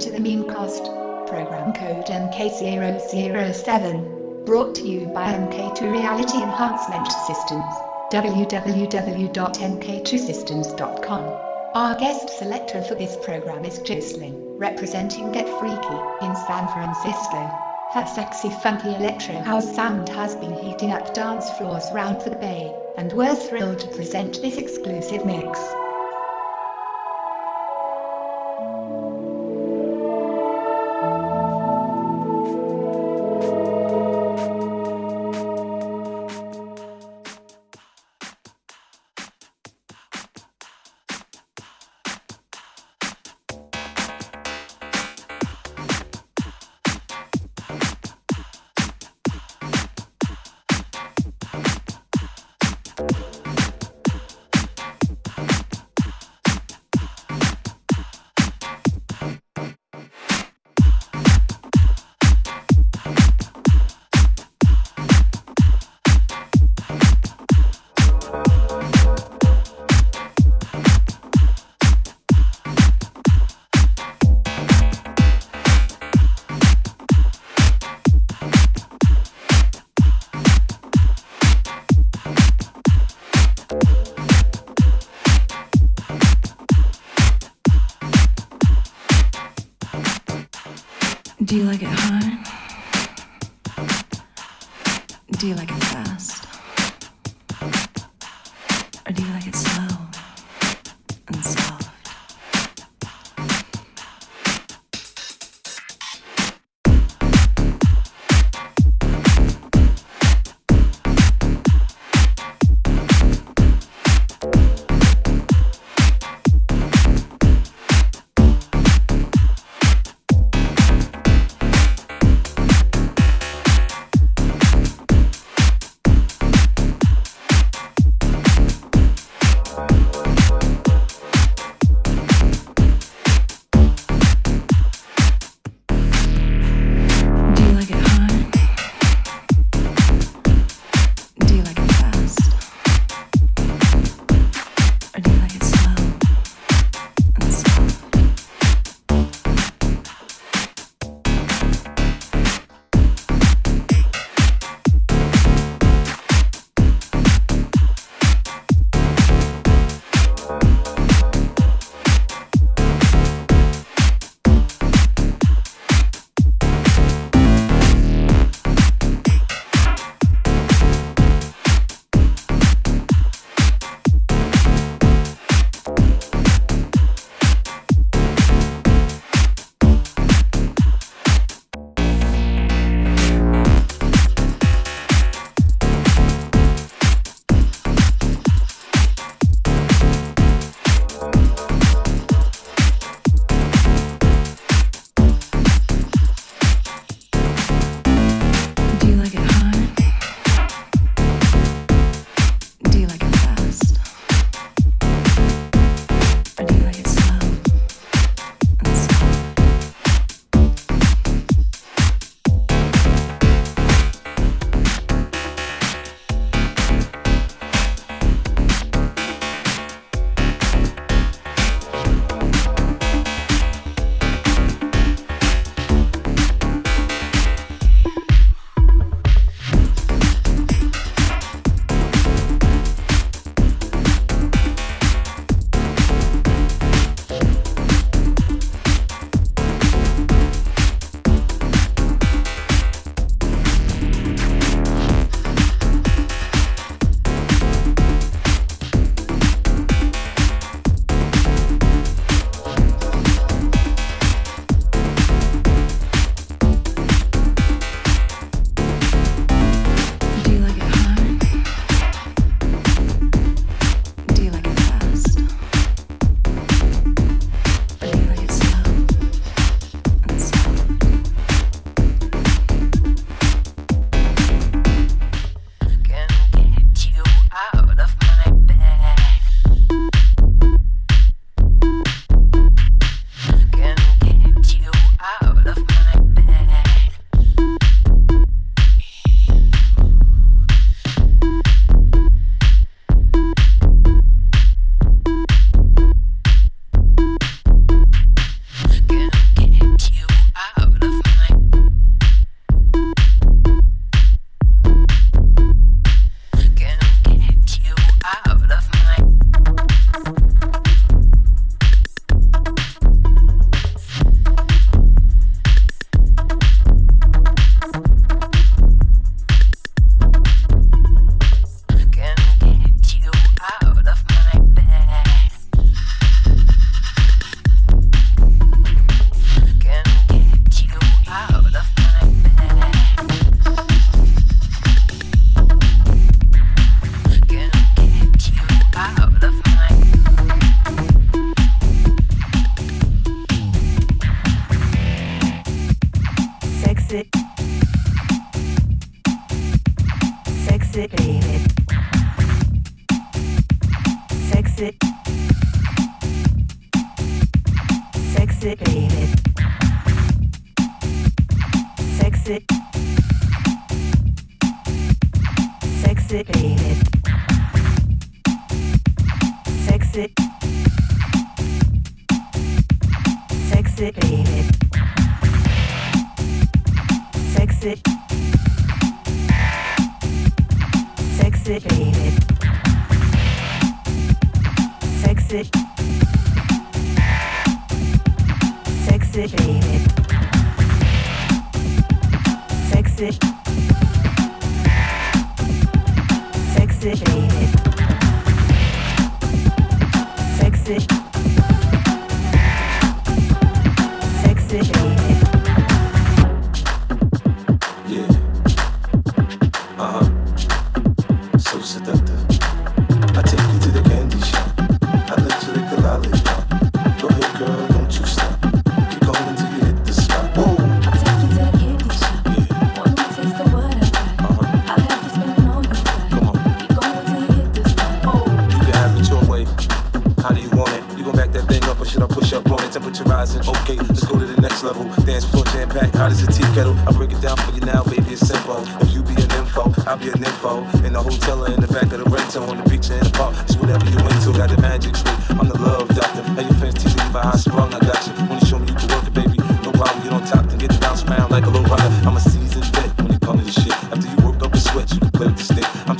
to the Memecast, program code MK007, brought to you by MK2 Reality Enhancement Systems, www.mk2systems.com. Our guest selector for this program is Jocelyn, representing Get Freaky in San Francisco. Her sexy funky electro house sound has been heating up dance floors round the bay, and we're thrilled to present this exclusive mix.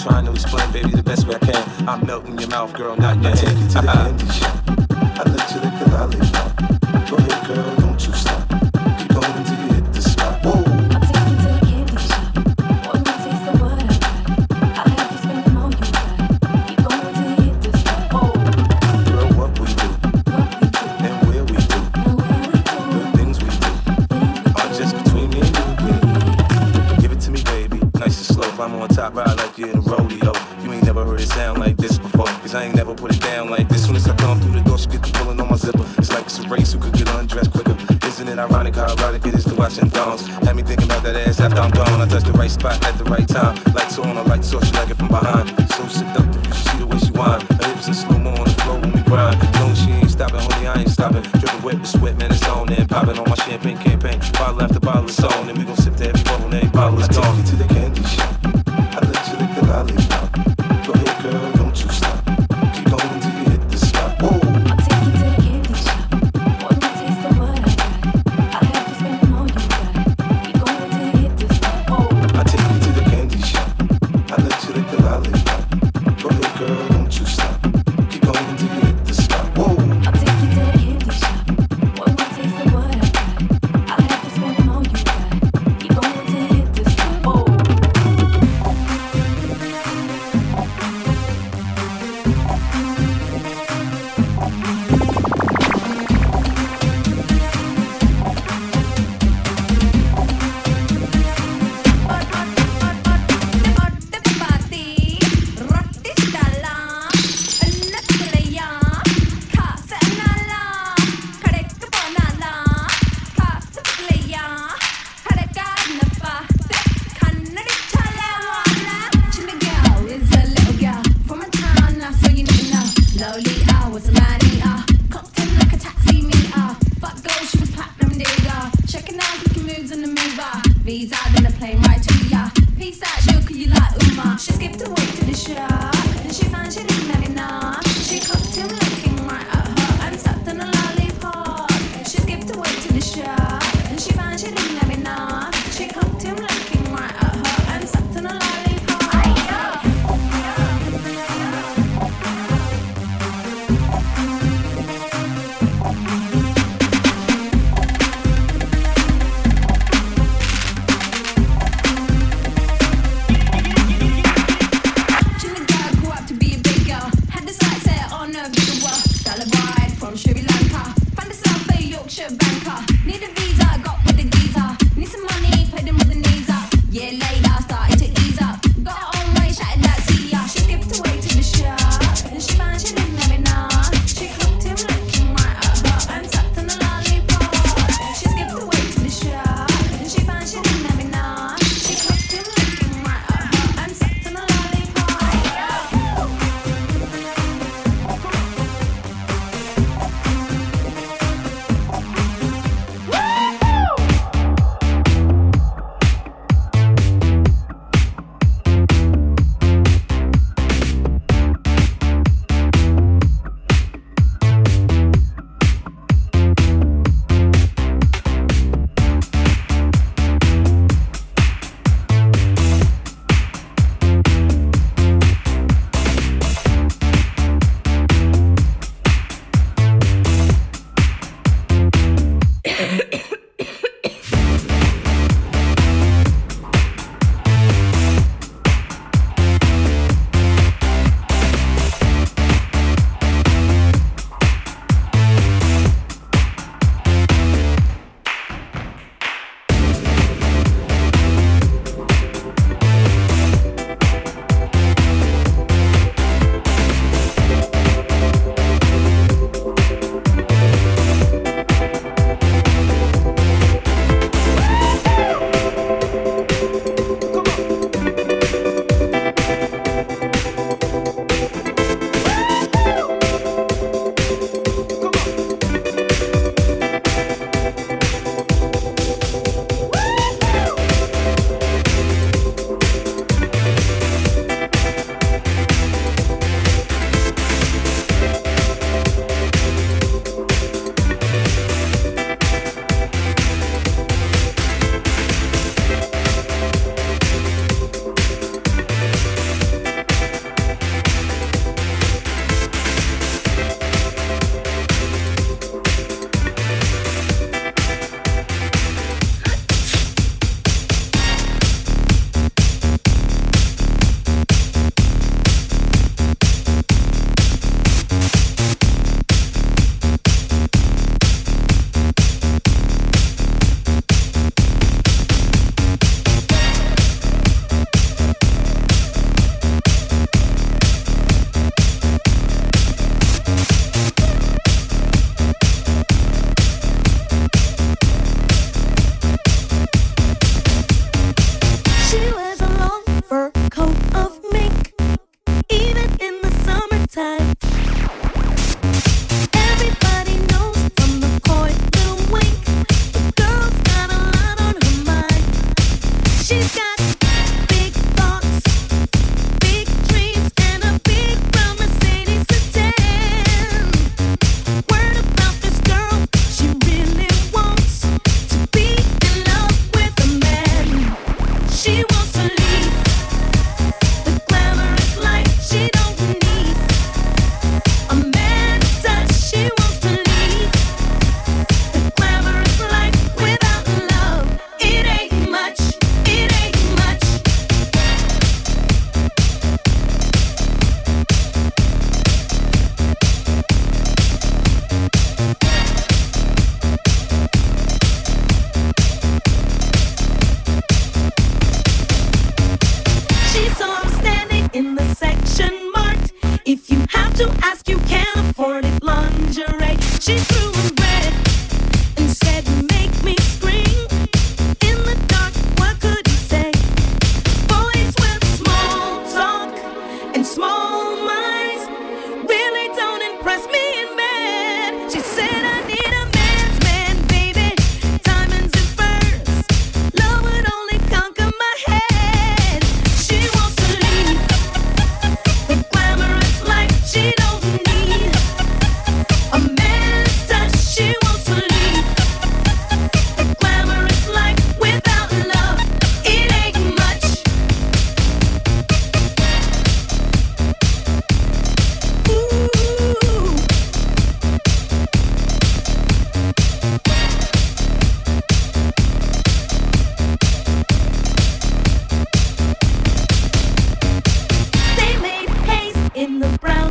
She clicked him looking right at her and sucked on a lollipop. She threw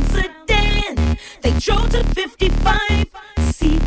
Sedan. They drove to 55. See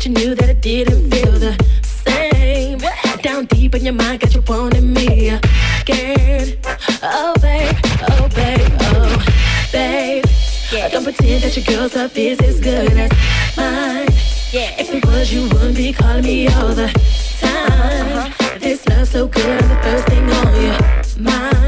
that you knew that I didn't feel the same. Down deep in your mind, got you wanting me again. Oh babe, oh babe, oh babe. Don't pretend that your girl's love is as good as mine. If it was, you wouldn't be calling me all the time. Uh-huh. This love's so good, I'm the first thing on your mind.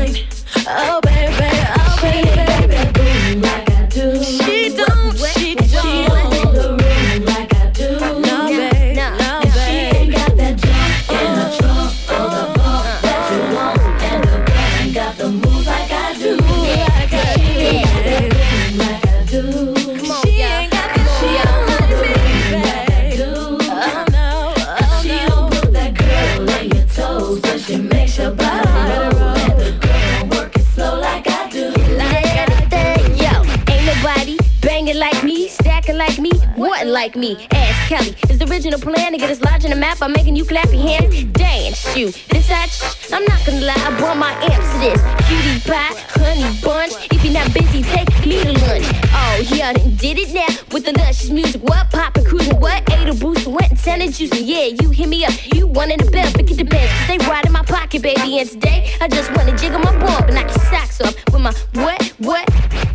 Like me. Ask Kelly. Is the original plan to get us large in the map by making you clap your hands? Dance, you. This I, sh- I'm not gonna lie, I brought my amps to this. Cutie pie, honey bunch. If you're not busy, take me to lunch. Oh, yeah, did it now with the luscious music. What poppin', cruising, what? Ate a boost, went and it juicing. Yeah, you hit me up. You wanted a bell, pick it depends. Cause they right in my pocket, baby. And today, I just wanna jiggle my bump and knock your socks off with my what, what?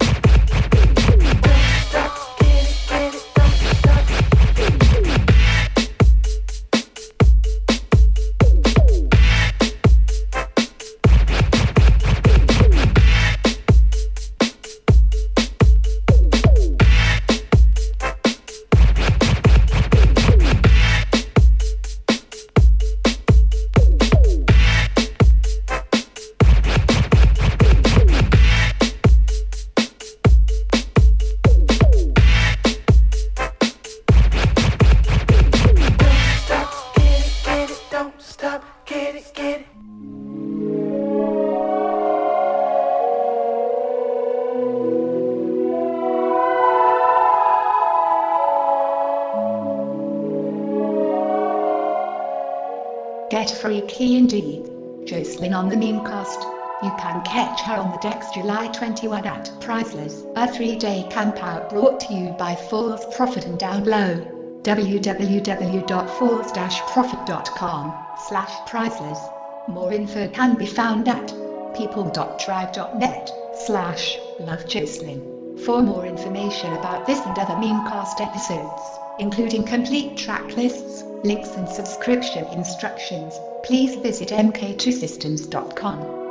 Get free freaky indeed. Jocelyn on the Memecast. You can catch her on the decks July 21 at Priceless, a three-day campout brought to you by False Profit and Down Low. www.false-profit.com slash priceless. More info can be found at people.tribe.net slash love Jocelyn. For more information about this and other Memecast episodes, including complete track lists, links and subscription instructions, please visit mk2systems.com.